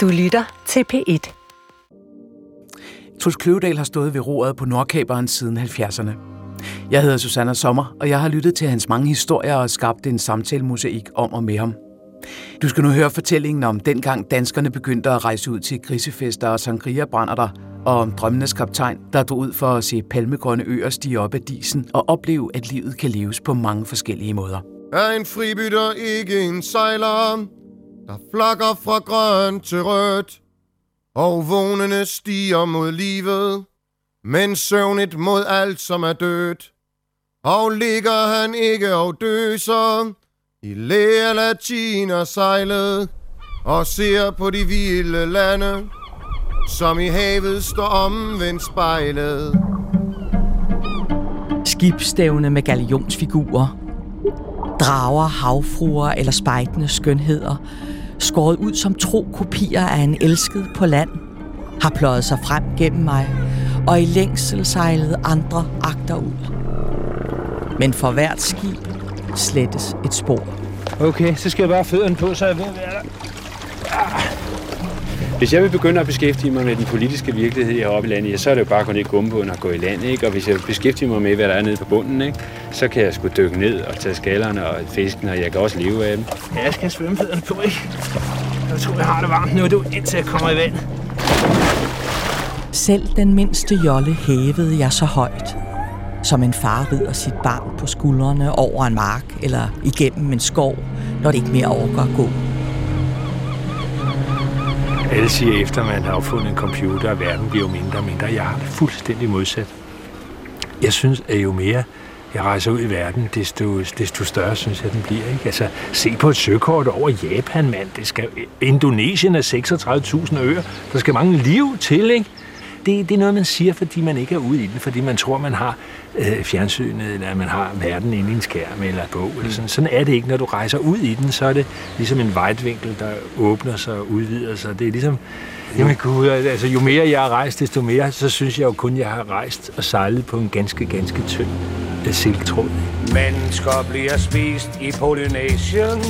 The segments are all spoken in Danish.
Du lytter til P1. Truls Kløvedal har stået ved roret på Nordkaberen siden 70'erne. Jeg hedder Susanna Sommer, og jeg har lyttet til hans mange historier og skabt en samtalemosaik om og med ham. Du skal nu høre fortællingen om dengang danskerne begyndte at rejse ud til grisefester og sangria brænder der, og om drømmenes kaptajn, der drog ud for at se palmegrønne øer stige op af disen og opleve, at livet kan leves på mange forskellige måder. Er en fribytter ikke en sejler, der flakker fra grønt til rødt, og vågnene stiger mod livet, men søvnigt mod alt, som er dødt. Og ligger han ikke og døser, i læger latiner sejlet, og ser på de vilde lande, som i havet står omvendt spejlet. Skibstævne med galionsfigurer, drager, havfruer eller spejtende skønheder, skåret ud som tro kopier af en elsket på land, har pløjet sig frem gennem mig, og i længsel sejlede andre agter ud. Men for hvert skib slettes et spor. Okay, så skal jeg bare fødderne på, så jeg ved hvad være der. Hvis jeg vil begynde at beskæftige mig med den politiske virkelighed heroppe i landet, ja, så er det jo bare at gå ned i gummibåden og gå i land. Ikke? Og hvis jeg beskæftiger mig med, hvad der er nede på bunden, ikke? så kan jeg sgu dykke ned og tage skallerne og fisken, og jeg kan også leve af dem. Ja, jeg skal have svømmefødderne på, ikke? Jeg tror, jeg har det varmt nu, du, indtil jeg kommer i vand. Selv den mindste jolle hævede jeg så højt, som en far rider sit barn på skuldrene over en mark eller igennem en skov, når det ikke mere overgår at gå. Alle siger efter, man har opfundet en computer, at verden bliver mindre og mindre. Jeg har det fuldstændig modsat. Jeg synes, at jo mere jeg rejser ud i verden, desto, desto større synes jeg, den bliver. Ikke? Altså, se på et søkort over Japan, mand. Det skal, Indonesien er 36.000 øer. Der skal mange liv til, ikke? Det, det er noget, man siger, fordi man ikke er ude i den, fordi man tror, man har øh, fjernsynet, eller man har verden inde i en skærm eller bog. Eller sådan. sådan er det ikke. Når du rejser ud i den, så er det ligesom en vejtvinkel, der åbner sig og udvider sig. Det er ligesom, jamen gud, altså jo mere jeg har rejst, desto mere, så synes jeg jo kun, jeg har rejst og sejlet på en ganske, ganske tynd silketråd. Mennesker bliver spist i Polynesien.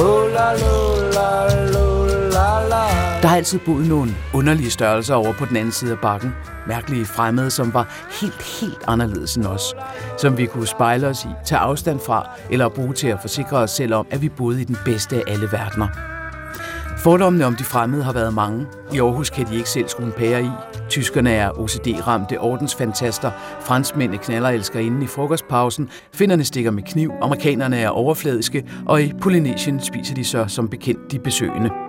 Oh, la, la, la, der har altid boet nogle underlige størrelser over på den anden side af bakken. Mærkelige fremmede, som var helt, helt anderledes end os. Som vi kunne spejle os i, tage afstand fra, eller bruge til at forsikre os selv om, at vi boede i den bedste af alle verdener. Fordommene om de fremmede har været mange. I Aarhus kan de ikke selv skrue en pære i. Tyskerne er OCD-ramte ordensfantaster. Franskmændene knaller elsker inden i frokostpausen. Finderne stikker med kniv. Amerikanerne er overfladiske. Og i Polynesien spiser de så som bekendt de besøgende.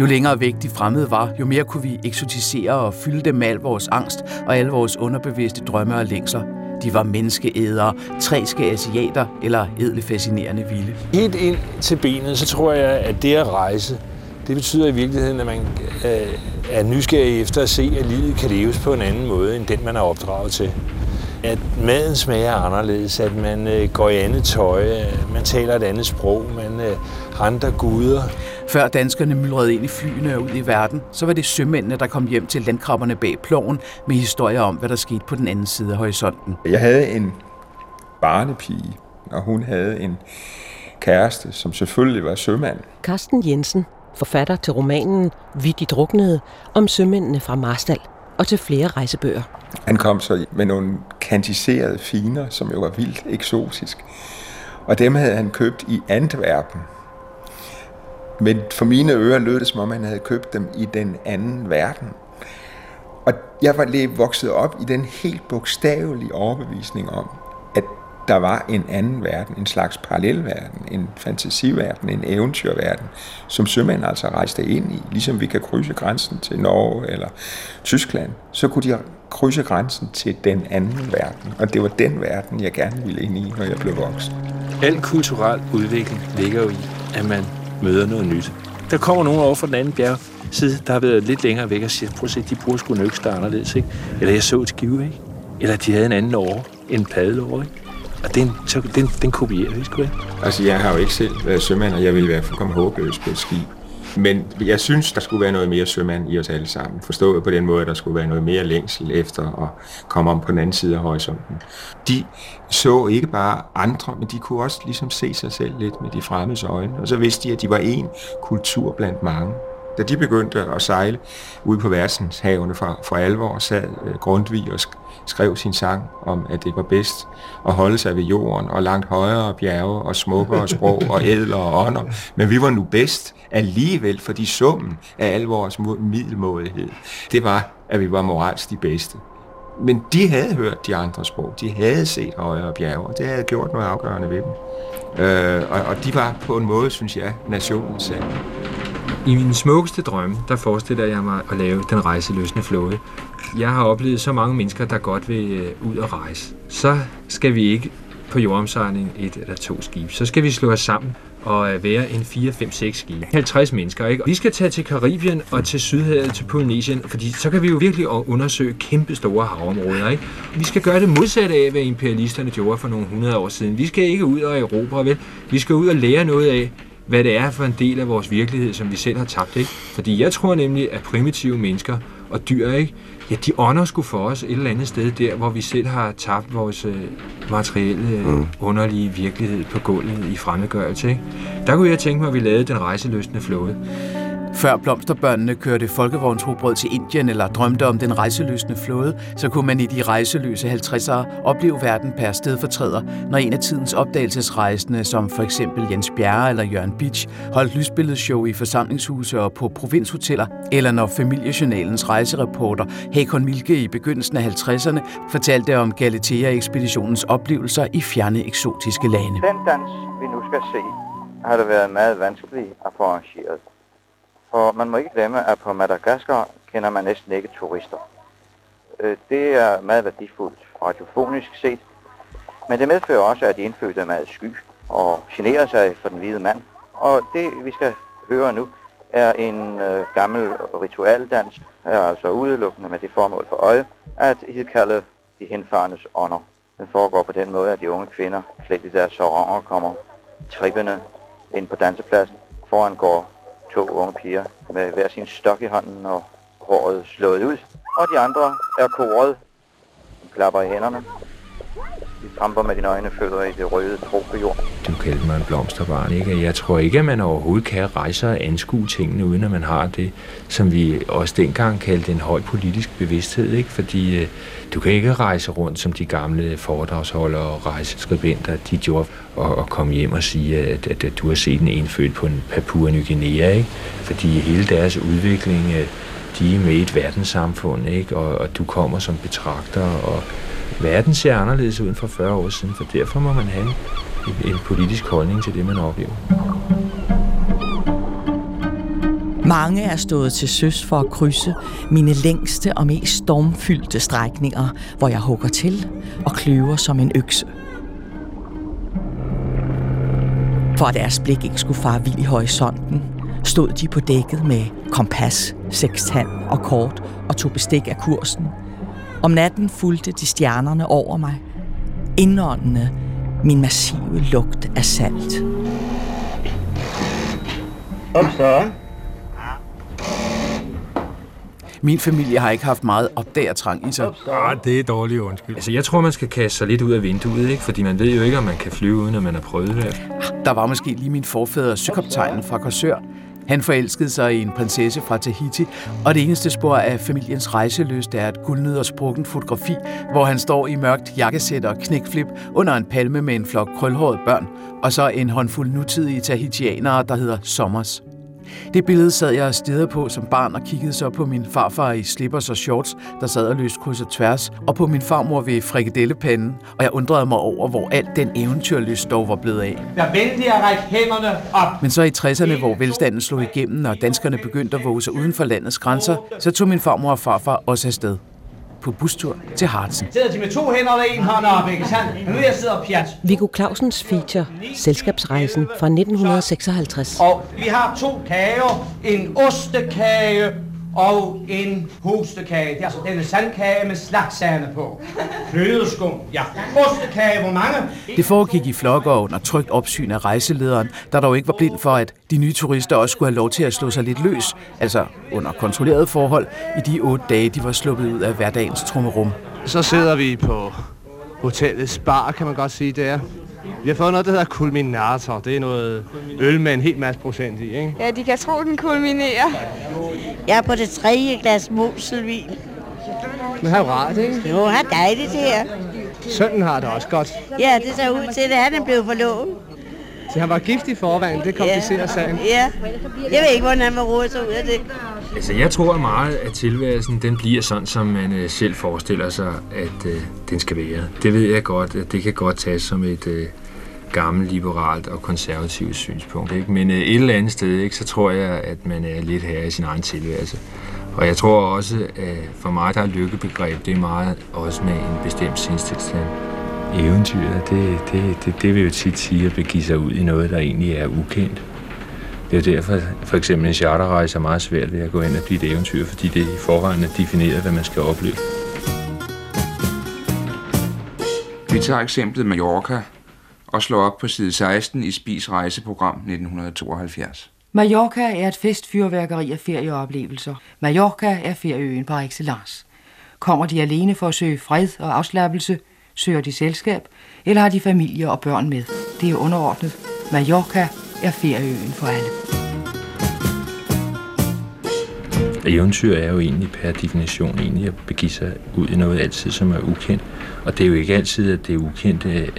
Jo længere væk de fremmede var, jo mere kunne vi eksotisere og fylde dem med al vores angst og alle vores underbevidste drømme og længsler. De var menneskeædere, træske asiater eller edle fascinerende vilde. Helt ind til benet, så tror jeg, at det at rejse, det betyder i virkeligheden, at man øh, er nysgerrig efter at se, at livet kan leves på en anden måde, end den, man er opdraget til. At maden smager anderledes, at man øh, går i andet tøj, øh, man taler et andet sprog, man øh, har andre guder. Før danskerne myldrede ind i flyene og ud i verden, så var det sømændene, der kom hjem til landkrabberne bag ploven med historier om, hvad der skete på den anden side af horisonten. Jeg havde en barnepige, og hun havde en kæreste, som selvfølgelig var sømand. Carsten Jensen, forfatter til romanen Vi de druknede, om sømændene fra Marstal og til flere rejsebøger. Han kom så med nogle kantiserede finer, som jo var vildt eksotisk. Og dem havde han købt i Antwerpen, men for mine ører lød det, som om han havde købt dem i den anden verden. Og jeg var lige vokset op i den helt bogstavelige overbevisning om, at der var en anden verden, en slags parallelverden, en fantasiverden, en eventyrverden, som sømænd altså rejste ind i. Ligesom vi kan krydse grænsen til Norge eller Tyskland, så kunne de krydse grænsen til den anden verden. Og det var den verden, jeg gerne ville ind i, når jeg blev voksen. Al kulturel udvikling ligger jo i, at man møder noget nyt. Der kommer nogen over fra den anden bjerg side, der har været lidt længere væk og siger, prøv at se, de bruger sgu en økse, der anderledes, ikke? Eller jeg så et skive, ikke? Eller de havde en anden år, en paddelår, ikke? Og den, så, den, den kopierer vi sgu ikke. Altså, jeg har jo ikke selv været sømand, og jeg ville være fuldkommen håbløs på et skib. Men jeg synes, der skulle være noget mere sømand i os alle sammen. Forstået på den måde, at der skulle være noget mere længsel efter at komme om på den anden side af horisonten. De så ikke bare andre, men de kunne også ligesom se sig selv lidt med de fremmedes øjne. Og så vidste de, at de var en kultur blandt mange. Da de begyndte at sejle ud på verdenshavene for, for alvor, sad øh, Grundtvig og skrev sin sang om, at det var bedst at holde sig ved jorden og langt højere bjerge og smukkere sprog og ædler og ånder. Men vi var nu bedst alligevel, fordi summen af al vores middelmådighed, det var, at vi var moralsk de bedste. Men de havde hørt de andre sprog. De havde set højere bjerge, og det havde gjort noget afgørende ved dem. Øh, og, og de var på en måde, synes jeg, nationens sand. I min smukkeste drømme, der forestiller jeg mig at lave den rejseløsende flåde. Jeg har oplevet så mange mennesker, der godt vil øh, ud og rejse. Så skal vi ikke på jordomsejling et eller to skibe. Så skal vi slå os sammen og øh, være en 4, 5, 6 skibe. 50 mennesker, ikke? Vi skal tage til Karibien og til Sydhavet, til Polynesien, fordi så kan vi jo virkelig undersøge kæmpe store havområder, ikke? Vi skal gøre det modsatte af, hvad imperialisterne gjorde for nogle hundrede år siden. Vi skal ikke ud og erobre, vel? Vi skal ud og lære noget af, hvad det er for en del af vores virkelighed, som vi selv har tabt, ikke? Fordi jeg tror nemlig, at primitive mennesker og dyr, ikke? Ja, de ånder skulle for os et eller andet sted der, hvor vi selv har tabt vores øh, materielle, øh, mm. underlige virkelighed på gulvet i fremmedgørelse. Ikke? Der kunne jeg tænke mig, at vi lavede den rejseløsende flåde. Før blomsterbørnene kørte folkevognsrobrød til Indien eller drømte om den rejseløsende flåde, så kunne man i de rejseløse 50'ere opleve verden per stedfortræder, når en af tidens opdagelsesrejsende, som for eksempel Jens Bjerre eller Jørgen Beach, holdt lysbilledshow i forsamlingshuse og på provinshoteller, eller når familiejournalens rejsereporter Hakon Milke i begyndelsen af 50'erne fortalte om Galatea-ekspeditionens oplevelser i fjerne eksotiske lande. Den dans, vi nu skal se, har det været meget vanskeligt at få arrangeret. For man må ikke glemme, at på Madagaskar kender man næsten ikke turister. Øh, det er meget værdifuldt radiofonisk set, men det medfører også, at de indfødte er meget sky og generer sig for den hvide mand. Og det, vi skal høre nu, er en øh, gammel ritualdans, er altså udelukkende med det formål for øje, at hidkalde de henfarendes ånder. Den foregår på den måde, at de unge kvinder, klædt i deres saranger, kommer trippende ind på dansepladsen. Foran går to unge piger med hver sin stok i hånden og håret slået ud. Og de andre er koret. De klapper i hænderne. Tramper med dine øjne fødder i det røde tropejord. Du kaldte mig en blomsterbarn, ikke? Jeg tror ikke, at man overhovedet kan rejse og anskue tingene, uden at man har det, som vi også dengang kaldte en høj politisk bevidsthed, ikke? Fordi øh, du kan ikke rejse rundt som de gamle foredragsholdere og rejseskribenter, de gjorde, og, og komme hjem og sige, at, at, at du har set en indfødt på en Papua Ny Guinea, ikke? Fordi hele deres udvikling, øh, de er med i et verdenssamfund, ikke? Og, og du kommer som betragter, og verden ser anderledes ud end for 40 år siden, for derfor må man have en, en politisk holdning til det, man oplever. Mange er stået til søs for at krydse mine længste og mest stormfyldte strækninger, hvor jeg hugger til og kløver som en økse. For at deres blik ikke skulle fare vild i horisonten, stod de på dækket med kompas, sextant og kort og tog bestik af kursen. Om natten fulgte de stjernerne over mig, indåndende min massive lugt af salt. Op så. Min familie har ikke haft meget opdagertrang i sig. Ah, det er dårligt undskyld. Altså, jeg tror, man skal kaste sig lidt ud af vinduet, ikke? Fordi man ved jo ikke, om man kan flyve, uden at man har prøvet det. Der var måske lige min forfædre søkoptegnen fra Korsør. Han forelskede sig i en prinsesse fra Tahiti, og det eneste spor af familiens rejseløst er et guldnød og sprukken fotografi, hvor han står i mørkt jakkesæt og knækflip under en palme med en flok krølhårede børn, og så en håndfuld nutidige tahitianere, der hedder Sommers. Det billede sad jeg og på som barn og kiggede så på min farfar i slippers og shorts, der sad og løste kryds og tværs, og på min farmor ved frikadellepanden, og jeg undrede mig over, hvor alt den eventyrlyst dog var blevet af. Vær venlig at række hænderne op. Men så i 60'erne, hvor velstanden slog igennem, og danskerne begyndte at våge sig uden for landets grænser, så tog min farmor og farfar også afsted på bustur til Hartsen. Sidder de med to hænder og en hånd op, ikke sandt? Men nu er jeg sidder og pjat. Viggo Clausens feature, Selskabsrejsen fra 1956. Og vi har to kager, en ostekage og en hostekage. Det er altså denne sandkage med slagsane på. Flødeskum, ja. Ostekage, hvor mange? Det foregik i flokker under trygt opsyn af rejselederen, der dog ikke var blind for, at de nye turister også skulle have lov til at slå sig lidt løs, altså under kontrolleret forhold, i de otte dage, de var sluppet ud af hverdagens trummerum. Så sidder vi på hotellets bar, kan man godt sige, der. Vi har fået noget, der hedder kulminator. Det er noget øl med en helt masse procent i, ikke? Ja, de kan tro, den kulminerer. Jeg er på det tredje glas moselvin. Men har rart, ikke? Jo, har dejligt det her. Sønnen har det også godt. Ja, det ser ud til, at han er blevet forlovet. Så han var gift i forvejen, det komplicerer ja. sagen. Ja, jeg ved ikke, hvordan han var rodet sig ud af det. Altså, jeg tror meget, at tilværelsen den bliver sådan, som man øh, selv forestiller sig, at øh, den skal være. Det ved jeg godt, at det kan godt tages som et øh, gammelt liberalt og konservativt synspunkt. Ikke? Men øh, et eller andet sted, ikke, så tror jeg, at man er lidt her i sin egen tilværelse. Og jeg tror også, at for mig, der er lykkebegreb, det er meget også med en bestemt sindstilstand. Eventyret, det, det, det, det vil jo tit sige at begive sig ud i noget, der egentlig er ukendt. Det er derfor, for eksempel en charterrejse er meget svært ved at gå ind og blive et eventyr, fordi det i forvejen er defineret, hvad man skal opleve. Vi tager eksemplet Mallorca og slå op på side 16 i Spis rejseprogram 1972. Mallorca er et festfyrværkeri af ferieoplevelser. Mallorca er ferieøen par excellence. Kommer de alene for at søge fred og afslappelse, søger de selskab, eller har de familie og børn med. Det er underordnet. Mallorca er ferieøen for alle. Eventyr er jo egentlig per definition egentlig at begive sig ud i noget altid, som er ukendt. Og det er jo ikke altid, at det ukendte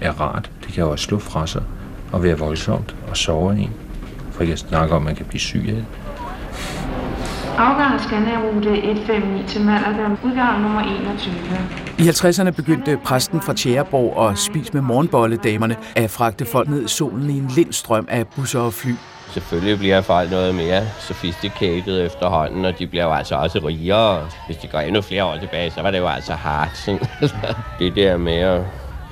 er rart. Det kan jo også slå fra sig og være voldsomt og sove en. For ikke at snakke om, at man kan blive syg af det. Afgang af Scandia-rute 159 til Malaga, udgang nummer 21. I 50'erne begyndte præsten fra Tjæreborg at spise med morgenbolledamerne at fragte folk ned i solen i en lindstrøm af busser og fly. Selvfølgelig bliver folk noget mere sophisticated efterhånden, og de bliver jo altså også rigere. Hvis de går endnu flere år tilbage, så var det jo altså hardt. Altså, det der med at,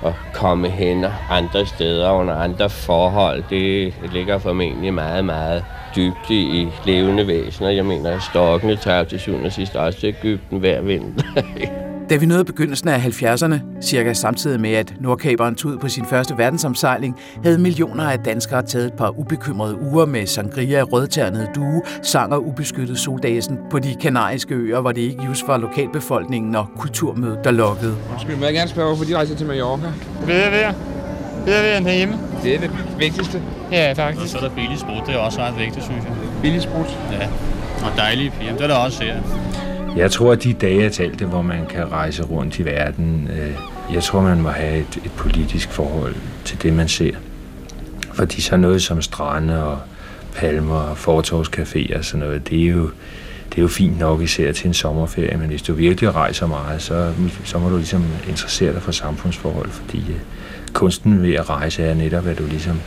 at komme hen andre steder under andre forhold, det ligger formentlig meget, meget dybt i levende væsener. Jeg mener, at stokkene tager til syvende og sidst også til Ægypten hver vinter. Da vi nåede begyndelsen af 70'erne, cirka samtidig med at Nordkaberen tog ud på sin første verdensomsejling, havde millioner af danskere taget et par ubekymrede uger med sangria, rødternede due, sang og ubeskyttet soldagen på de kanariske øer, hvor det ikke just var lokalbefolkningen og kulturmødet, der lokkede. Undskyld, må jeg gerne spørge, hvorfor de rejser til Mallorca? Ved jeg ved. Ved jeg ved hjemme. Det er det vigtigste. Ja, faktisk. Og så er der billig sprut, det er også ret vigtigt, synes jeg. Billig sprut? Ja, og dejlige piger, det er der også her. Jeg tror, at de dage, jeg talte, hvor man kan rejse rundt i verden, øh, jeg tror, man må have et, et politisk forhold til det, man ser. Fordi så noget som strande og palmer og fortorvscaféer og sådan noget, det er jo, det er jo fint nok især til en sommerferie, men hvis du virkelig rejser meget, så, så må du ligesom interessere dig for samfundsforhold, fordi øh, kunsten ved at rejse er netop, at du ligesom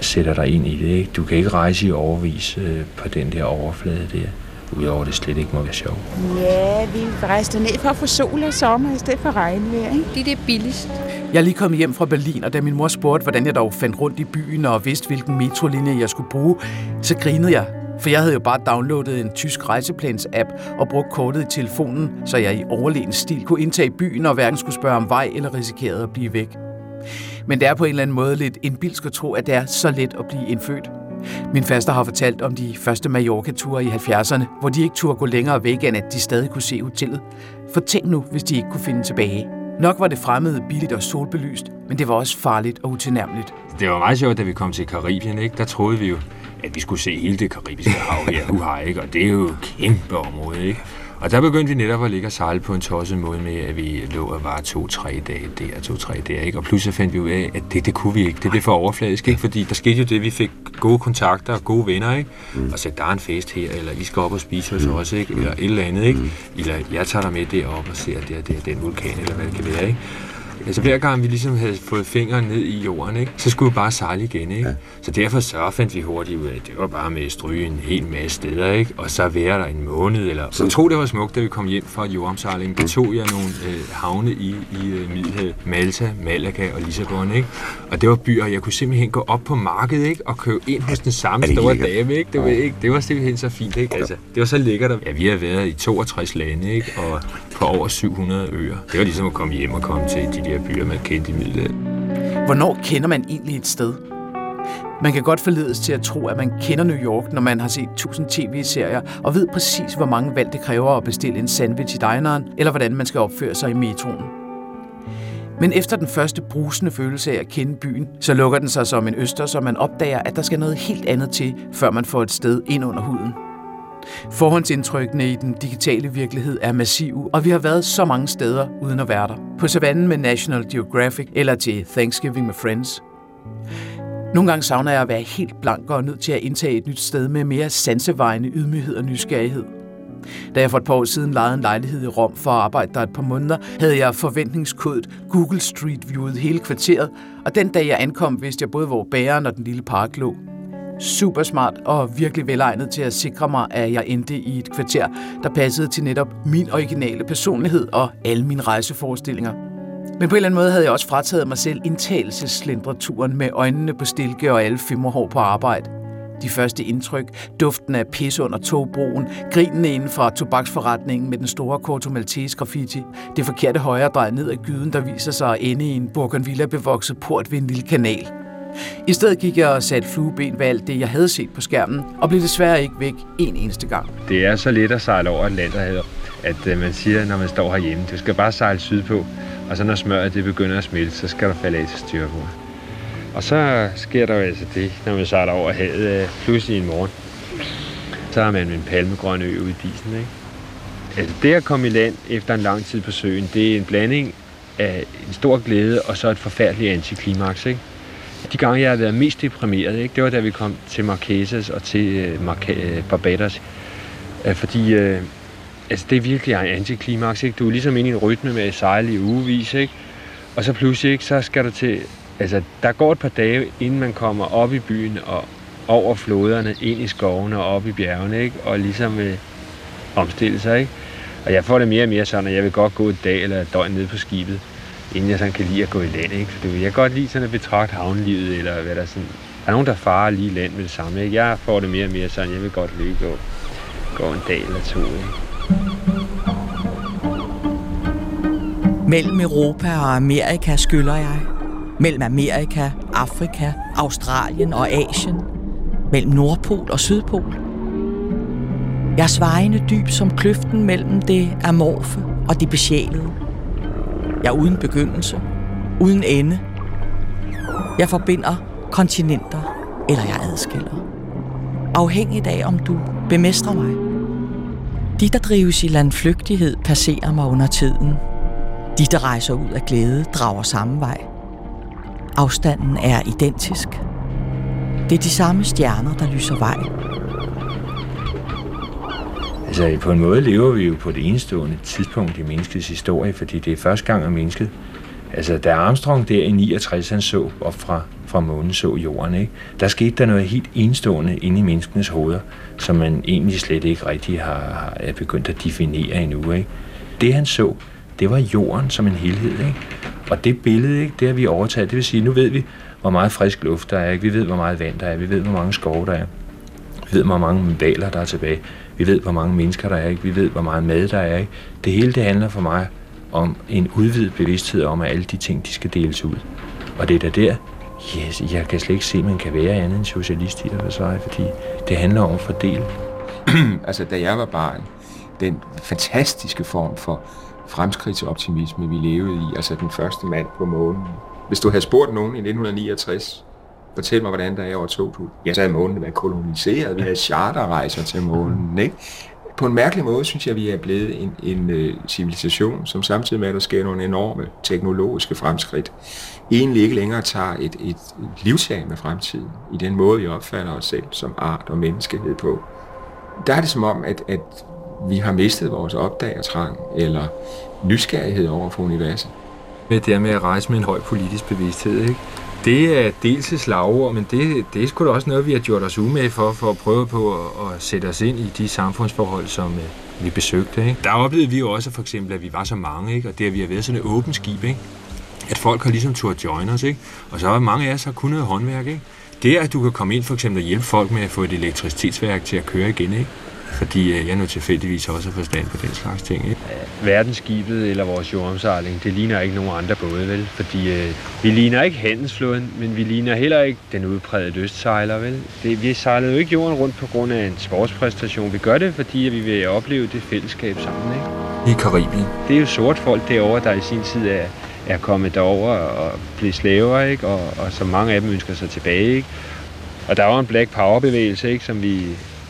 sætter dig ind i det. Ikke? Du kan ikke rejse i overvis øh, på den der overflade der udover det slet ikke må være sjovt. Ja, vi rejste ned for at få sol og sommer i stedet for regnvejr. Ikke? Det er det billigst. Jeg er lige kommet hjem fra Berlin, og da min mor spurgte, hvordan jeg dog fandt rundt i byen og vidste, hvilken metrolinje jeg skulle bruge, så grinede jeg. For jeg havde jo bare downloadet en tysk rejseplans-app og brugt kortet i telefonen, så jeg i overlegen stil kunne indtage byen og hverken skulle spørge om vej eller risikerede at blive væk. Men det er på en eller anden måde lidt indbilsk at tro, at det er så let at blive indfødt. Min faster har fortalt om de første Mallorca-ture i 70'erne, hvor de ikke turde gå længere væk, end at de stadig kunne se hotellet. For tænk nu, hvis de ikke kunne finde tilbage. Nok var det fremmede, billigt og solbelyst, men det var også farligt og utilnærmeligt. Det var meget sjovt, da vi kom til Karibien, ikke? Der troede vi jo, at vi skulle se hele det karibiske hav her, uha, ikke? Og det er jo et kæmpe område, ikke? Og der begyndte vi netop at ligge og sejle på en tosset måde med, at vi lå og var to-tre dage der, to-tre der, ikke? Og pludselig fandt vi ud af, at det, det kunne vi ikke. Det blev for overfladisk, ikke? Fordi der skete jo det, vi fik gode kontakter og gode venner, ikke? Mm. Og så der er en fest her, eller I skal op og spise hos mm. os, ikke? Eller et eller andet, ikke? Mm. Eller jeg tager dig med derop og ser der, der, den vulkan, eller hvad det kan være, ikke? Altså hver gang vi ligesom havde fået fingeren ned i jorden, ikke, så skulle vi bare sejle igen. Ikke? Ja. Så derfor så fandt vi hurtigt ud af, at det var bare med at stryge en hel masse steder, ikke? og så være der en måned. Eller... Så tror, det var smukt, da vi kom hjem fra jordomsejlingen. Der tog jeg nogle øh, havne i, i øh, Middelhavet. Malta, Malaga og Lissabon. Ikke? Og det var byer, jeg kunne simpelthen gå op på markedet ikke? og købe ind hos den samme store dame. Ikke? Det, var, ikke? det var simpelthen så fint. Ikke? Altså, det var så lækkert. Ja, vi har været i 62 lande ikke? og på over 700 øer. Det var ligesom at komme hjem og komme til de der byer, man kendte i middelalderen. Hvornår kender man egentlig et sted? Man kan godt forledes til at tro, at man kender New York, når man har set 1000 tv-serier og ved præcis, hvor mange valg det kræver at bestille en sandwich i dineren, eller hvordan man skal opføre sig i metroen. Men efter den første brusende følelse af at kende byen, så lukker den sig som en øster, så man opdager, at der skal noget helt andet til, før man får et sted ind under huden. Forhåndsindtrykkene i den digitale virkelighed er massive, og vi har været så mange steder uden at være der. På savannen med National Geographic eller til Thanksgiving med Friends. Nogle gange savner jeg at være helt blank og nødt til at indtage et nyt sted med mere sansevejende ydmyghed og nysgerrighed. Da jeg for et par år siden lejede en lejlighed i Rom for at arbejde der et par måneder, havde jeg forventningskodet Google Street Viewet hele kvarteret, og den dag jeg ankom, vidste jeg både, hvor bæren og den lille park lå. Super smart og virkelig velegnet til at sikre mig, at jeg endte i et kvarter, der passede til netop min originale personlighed og alle mine rejseforestillinger. Men på en eller anden måde havde jeg også frataget mig selv indtagelseslindreturen med øjnene på stilke og alle femmerhår på arbejde. De første indtryk, duften af pis under togbroen, grinene inden fra tobaksforretningen med den store Corto Maltese graffiti, det forkerte højre drej ned ad gyden, der viser sig at ende i en Bougainvillea-bevokset port ved en lille kanal. I stedet gik jeg og satte flueben ved alt det, jeg havde set på skærmen, og blev desværre ikke væk en eneste gang. Det er så let at sejle over Atlanterhavet, at øh, man siger, når man står herhjemme, du skal bare sejle sydpå, og så når smøret det begynder at smelte, så skal der falde af til styrbord. Og så sker der jo altså det, når man sejler over havet, øh, pludselig en morgen. Så har man en palmegrøn ø ude i disen, ikke? Altså det at komme i land efter en lang tid på søen, det er en blanding af en stor glæde og så et forfærdeligt antiklimaks, ikke? De gange, jeg har været mest deprimeret, ikke? det var da vi kom til Marquesas og til øh, uh, Marca- øh, Barbados. Øh, fordi øh, altså, det er virkelig en antiklimaks. Ikke? Du er ligesom inde i en rytme med at sejle i ugevis, ikke? og så pludselig ikke, så skal du til altså, der går et par dage, inden man kommer op i byen og over floderne, ind i skovene og op i bjergene, ikke? og ligesom øh, omstille sig. Ikke? Og jeg får det mere og mere sådan, at jeg vil godt gå et dag eller et døgn nede på skibet, inden jeg sådan kan lide at gå i land. Ikke? For jeg kan godt lide sådan at betragte havnelivet, eller hvad der sådan... Der er nogen, der farer lige land med det samme. Ikke? Jeg får det mere og mere sådan, jeg vil godt lige gå, gå en dag eller to. Ikke? Mellem Europa og Amerika skylder jeg. Mellem Amerika, Afrika, Australien og Asien. Mellem Nordpol og Sydpol. Jeg er svejende dyb som kløften mellem det amorfe og det besjælede. Jeg er uden begyndelse, uden ende. Jeg forbinder kontinenter, eller jeg adskiller. Afhængigt af, om du bemestrer mig. De, der drives i landflygtighed, passerer mig under tiden. De, der rejser ud af glæde, drager samme vej. Afstanden er identisk. Det er de samme stjerner, der lyser vej. Altså på en måde lever vi jo på det enestående tidspunkt i menneskets historie, fordi det er første gang, at mennesket... Altså da Armstrong der i 69, han så op fra, fra månen, så jorden, ikke? der skete der noget helt enestående inde i menneskenes hoveder, som man egentlig slet ikke rigtig har, har er begyndt at definere endnu. Ikke? Det han så, det var jorden som en helhed. Ikke? Og det billede, ikke, det har vi overtaget. Det vil sige, nu ved vi, hvor meget frisk luft der er. Ikke? Vi ved, hvor meget vand der er. Vi ved, hvor mange skove der er. Vi ved, hvor mange valer der er tilbage. Vi ved, hvor mange mennesker der er. Ikke? Vi ved, hvor meget mad der er. Ikke? Det hele det handler for mig om en udvidet bevidsthed om, at alle de ting, de skal deles ud. Og det er da der, yes, jeg kan slet ikke se, at man kan være andet end socialist i det, fordi det handler om at fordele. altså, da jeg var barn, den fantastiske form for fremskridtsoptimisme, vi levede i, altså den første mand på månen. Hvis du havde spurgt nogen i 1969, fortæl mig, hvordan der er over 2000, ja, så havde månen været koloniseret, vi havde charterrejser til månen, ikke? På en mærkelig måde synes jeg, at vi er blevet en, en øh, civilisation, som samtidig med, at der sker nogle enorme teknologiske fremskridt, egentlig ikke længere tager et, et, et livtag med fremtiden, i den måde, vi opfatter os selv som art og menneskehed på. Der er det som om, at, at vi har mistet vores opdagertrang eller nysgerrighed over for universet. Med det med at rejse med en høj politisk bevidsthed, ikke? Det er dels et slagord, men det, det er sgu da også noget, vi har gjort os umage for, for at prøve på at, at sætte os ind i de samfundsforhold, som øh, vi besøgte. Ikke? Der oplevede vi jo også for eksempel, at vi var så mange, ikke? og det at vi har været sådan et åbent skib, ikke? at folk har ligesom turde join os, ikke? og så har mange af os har kunnet håndværk. Ikke? Det at du kan komme ind for eksempel og hjælpe folk med at få et elektricitetsværk til at køre igen, ikke? Fordi øh, jeg nu tilfældigvis også har forstand på den slags ting. Ikke? Verdensskibet eller vores jordomsejling, det ligner ikke nogen andre både, vel? Fordi øh, vi ligner ikke handelsflåden, men vi ligner heller ikke den udprægede østsejler, vel? Det, vi sejlede jo ikke jorden rundt på grund af en sportspræstation. Vi gør det, fordi vi vil opleve det fællesskab sammen, ikke? I Karibien. Det er jo sort folk derovre, der i sin tid er, er kommet derover og blevet slaver, ikke? Og, og så mange af dem ønsker sig tilbage. Ikke? Og der var en Black Power-bevægelse, ikke? som vi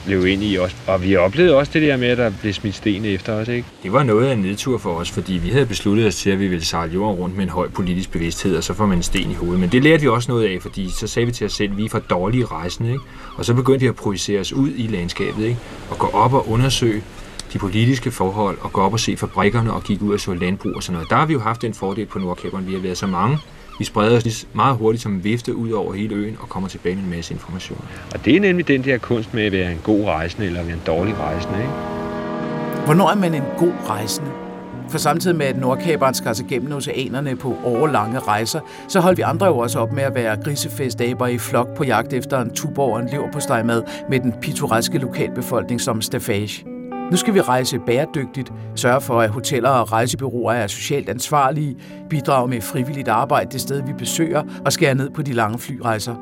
blev ind i også. Og vi oplevede også det der med, at der blev smidt sten efter os. Ikke? Det var noget af en nedtur for os, fordi vi havde besluttet os til, at vi ville sejle jorden rundt med en høj politisk bevidsthed, og så får man en sten i hovedet. Men det lærte vi også noget af, fordi så sagde vi til os selv, at vi er for dårlige rejsende. Ikke? Og så begyndte vi at projicere os ud i landskabet, ikke? og gå op og undersøge de politiske forhold, og gå op og se fabrikkerne og kigge ud og så landbrug og sådan noget. Der har vi jo haft en fordel på Nordkæberen. Vi har været så mange, vi spreder os meget hurtigt som en vifte ud over hele øen og kommer tilbage med en masse information. Og det er nemlig den der kunst med at være en god rejsende eller at være en dårlig rejsende. Ikke? Hvornår er man en god rejsende? For samtidig med, at Nordkaberen skar sig gennem oceanerne på årlange rejser, så holdt vi andre jo også op med at være grisefestaber i flok på jagt efter en tuborg og en leverpostejmad med den pittoreske lokalbefolkning som stafage. Nu skal vi rejse bæredygtigt, sørge for, at hoteller og rejsebyråer er socialt ansvarlige, bidrage med frivilligt arbejde det sted, vi besøger, og skære ned på de lange flyrejser.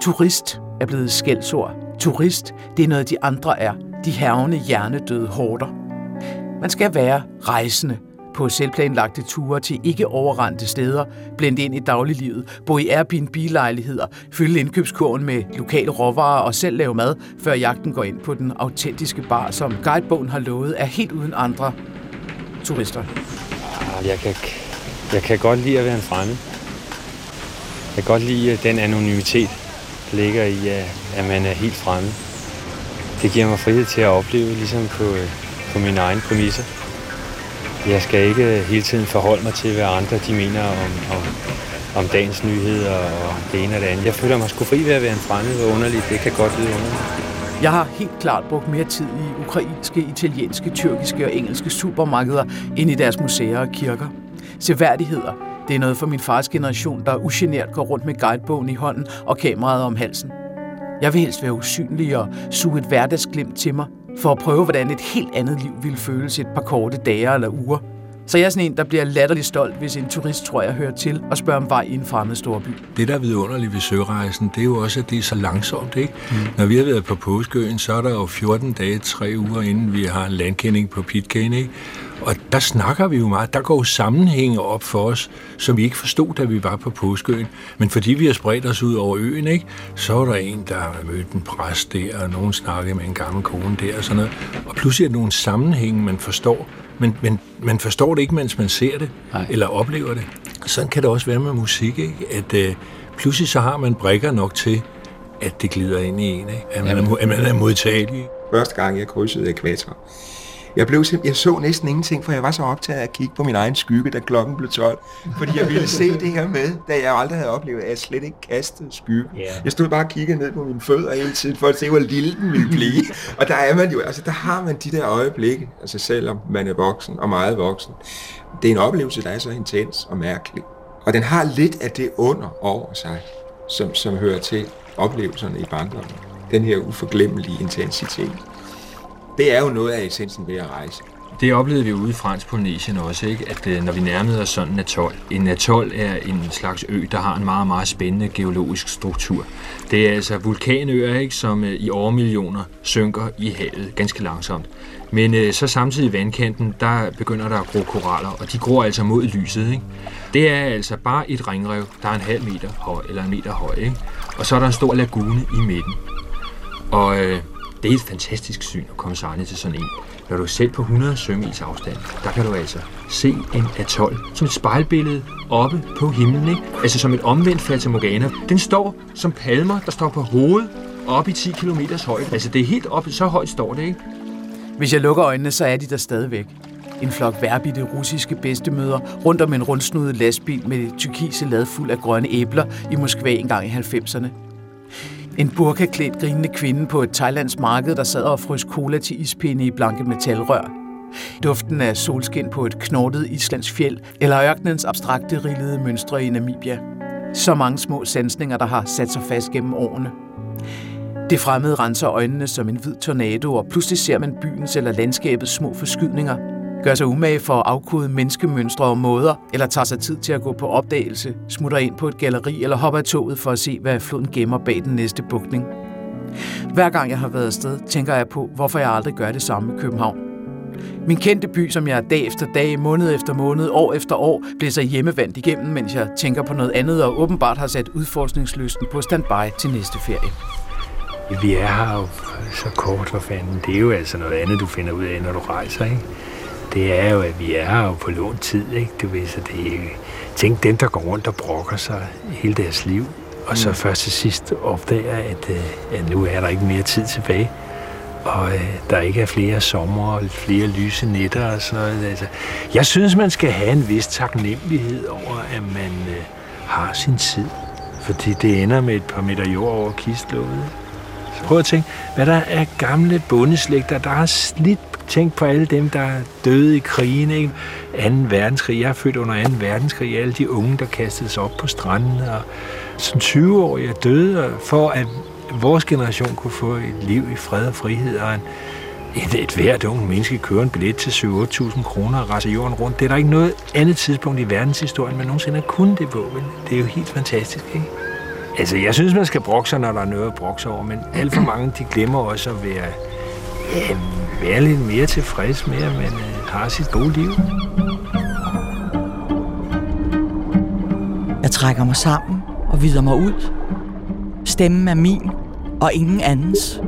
Turist er blevet skældsord. Turist, det er noget, de andre er. De hervende hjernedøde hårder. Man skal være rejsende på selvplanlagte ture til ikke overrendte steder, blende ind i dagliglivet, bo i Airbnb-lejligheder, fylde indkøbskurven med lokale råvarer og selv lave mad, før jagten går ind på den autentiske bar, som guidebogen har lovet, er helt uden andre turister. Ah, Jeg kan, jeg kan godt lide at være en fremmed. Jeg kan godt lide den anonymitet, der ligger i, at man er helt fremmed. Det giver mig frihed til at opleve, ligesom på, øh, på mine egne præmisser. Jeg skal ikke øh, hele tiden forholde mig til, hvad andre de mener om, om, om dagens nyheder og det ene og det andet. Jeg føler mig sgu fri ved at være en fremmed og underligt. Det kan godt lyde underligt. Jeg har helt klart brugt mere tid i ukrainske, italienske, tyrkiske og engelske supermarkeder end i deres museer og kirker. Seværdigheder, det er noget for min fars generation, der ugenert går rundt med guidebogen i hånden og kameraet om halsen. Jeg vil helst være usynlig og suge et hverdagsglimt til mig, for at prøve, hvordan et helt andet liv ville føles et par korte dage eller uger. Så jeg er sådan en, der bliver latterligt stolt, hvis en turist tror, jeg hører til og spørger om vej i en fremmed storby. Det, der er vidunderligt ved sørejsen, det er jo også, at det er så langsomt. Ikke? Mm. Når vi har været på Påskeøen, så er der jo 14 dage, 3 uger, inden vi har en landkending på Pitcairn. Ikke? Og der snakker vi jo meget. Der går jo sammenhænge op for os, som vi ikke forstod, da vi var på Påskeøen. Men fordi vi har spredt os ud over øen, ikke, så er der en, der har mødt en præst der, og nogen snakker med en gammel kone der og sådan noget. Og pludselig er der nogle sammenhænge, man forstår. Men, men man forstår det ikke, mens man ser det, Nej. eller oplever det. Sådan kan det også være med musik, ikke? at øh, pludselig så har man brækker nok til, at det glider ind i en, ikke? At, man er, at man er modtagelig. Første gang, jeg krydsede ekvator, jeg, blev simp- jeg så næsten ingenting, for jeg var så optaget af at kigge på min egen skygge, da klokken blev 12. Fordi jeg ville se det her med, da jeg aldrig havde oplevet, at jeg slet ikke kastede skygge. Yeah. Jeg stod bare og kiggede ned på mine fødder hele tiden, for at se, hvor lille den ville blive. og der er man jo, altså der har man de der øjeblikke, altså selvom man er voksen og meget voksen. Det er en oplevelse, der er så intens og mærkelig. Og den har lidt af det under over sig, som, som hører til oplevelserne i barndommen. Den her uforglemmelige intensitet det er jo noget af essensen ved at rejse. Det oplevede vi ude i Fransk Polynesien også, ikke? at øh, når vi nærmede os sådan en atol. En atol er en slags ø, der har en meget, meget spændende geologisk struktur. Det er altså vulkanøer, ikke? som øh, i årmillioner synker i havet ganske langsomt. Men øh, så samtidig i vandkanten, der begynder der at gro koraller, og de gror altså mod lyset. Ikke? Det er altså bare et ringrev, der er en halv meter høj, eller en meter høj. Ikke? Og så er der en stor lagune i midten. Og øh, det er et fantastisk syn at komme sejlende til sådan en. Når du er selv på 100 sømils afstand, der kan du altså se en atol som et spejlbillede oppe på himlen. Ikke? Altså som et omvendt Fata Morgana. Den står som palmer, der står på hovedet op i 10 km højde. Altså det er helt op, så højt står det, ikke? Hvis jeg lukker øjnene, så er de der stadigvæk. En flok værbitte russiske bedstemøder rundt om en rundsnudet lastbil med et tyrkise lad fuld af grønne æbler i Moskva engang i 90'erne. En burkaklædt grinende kvinde på et thailandsk marked, der sad og frøs cola til ispinde i blanke metalrør. Duften af solskin på et knortet islandsk fjeld, eller ørkenens abstrakte rillede mønstre i Namibia. Så mange små sansninger, der har sat sig fast gennem årene. Det fremmede renser øjnene som en hvid tornado, og pludselig ser man byens eller landskabets små forskydninger. Gør sig umage for at afkode menneskemønstre og måder, eller tager sig tid til at gå på opdagelse, smutter ind på et galleri eller hopper af toget for at se, hvad floden gemmer bag den næste bukning. Hver gang jeg har været afsted, tænker jeg på, hvorfor jeg aldrig gør det samme i København. Min kendte by, som jeg dag efter dag, måned efter måned, år efter år, bliver så hjemmevandt igennem, mens jeg tænker på noget andet og åbenbart har sat udforskningslysten på standby til næste ferie. Vi er her jo så kort for fanden. Det er jo altså noget andet, du finder ud af, når du rejser, ikke? Det er jo, at vi er her jo på lånt tid, ikke? Du ved, så det er Tænk dem, der går rundt og brokker sig hele deres liv, og så mm. først til sidst opdager, at, øh, at nu er der ikke mere tid tilbage og øh, der ikke er flere sommer og flere lyse nætter og sådan noget. Altså, jeg synes, man skal have en vis taknemmelighed over, at man øh, har sin tid. Fordi det ender med et par meter jord over kistlåget. Så prøv at tænke, hvad der er gamle bondeslægter, der har slidt Tænk på alle dem, der døde i krigen, ikke? 2. verdenskrig. Jeg er født under 2. verdenskrig. Alle de unge, der kastede sig op på stranden. Og som 20-årige døde for, at vores generation kunne få et liv i fred og frihed, og en, et, et hvert ung menneske kører en billet til 7-8.000 kroner og rejser jorden rundt. Det er der ikke noget andet tidspunkt i verdenshistorien, man nogensinde har kunnet det på. Men det er jo helt fantastisk, ikke? Altså, jeg synes, man skal brokke sig, når der er noget at brokke sig over, men alt for mange, de glemmer også at være, øh, være lidt mere tilfreds med, at man øh, har sit gode liv. Jeg trækker mig sammen og vider mig ud. Stemmen er min, og ingen andens.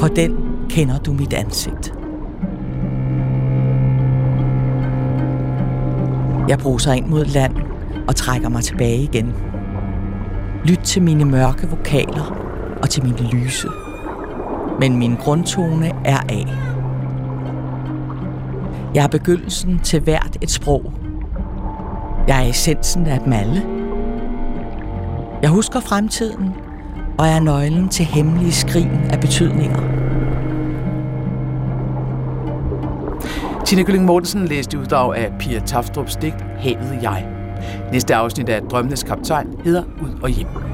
På den kender du mit ansigt. Jeg bruser ind mod land og trækker mig tilbage igen. Lyt til mine mørke vokaler og til mine lyse. Men min grundtone er A. Jeg er begyndelsen til hvert et sprog. Jeg er essensen af dem alle. Jeg husker fremtiden og er nøglen til hemmelige skrin af betydninger. Tina Gylling Mortensen læste uddrag af Pia Taftrups digt Havet Jeg. Næste afsnit af Drømmenes Kaptajn hedder Ud og Hjem.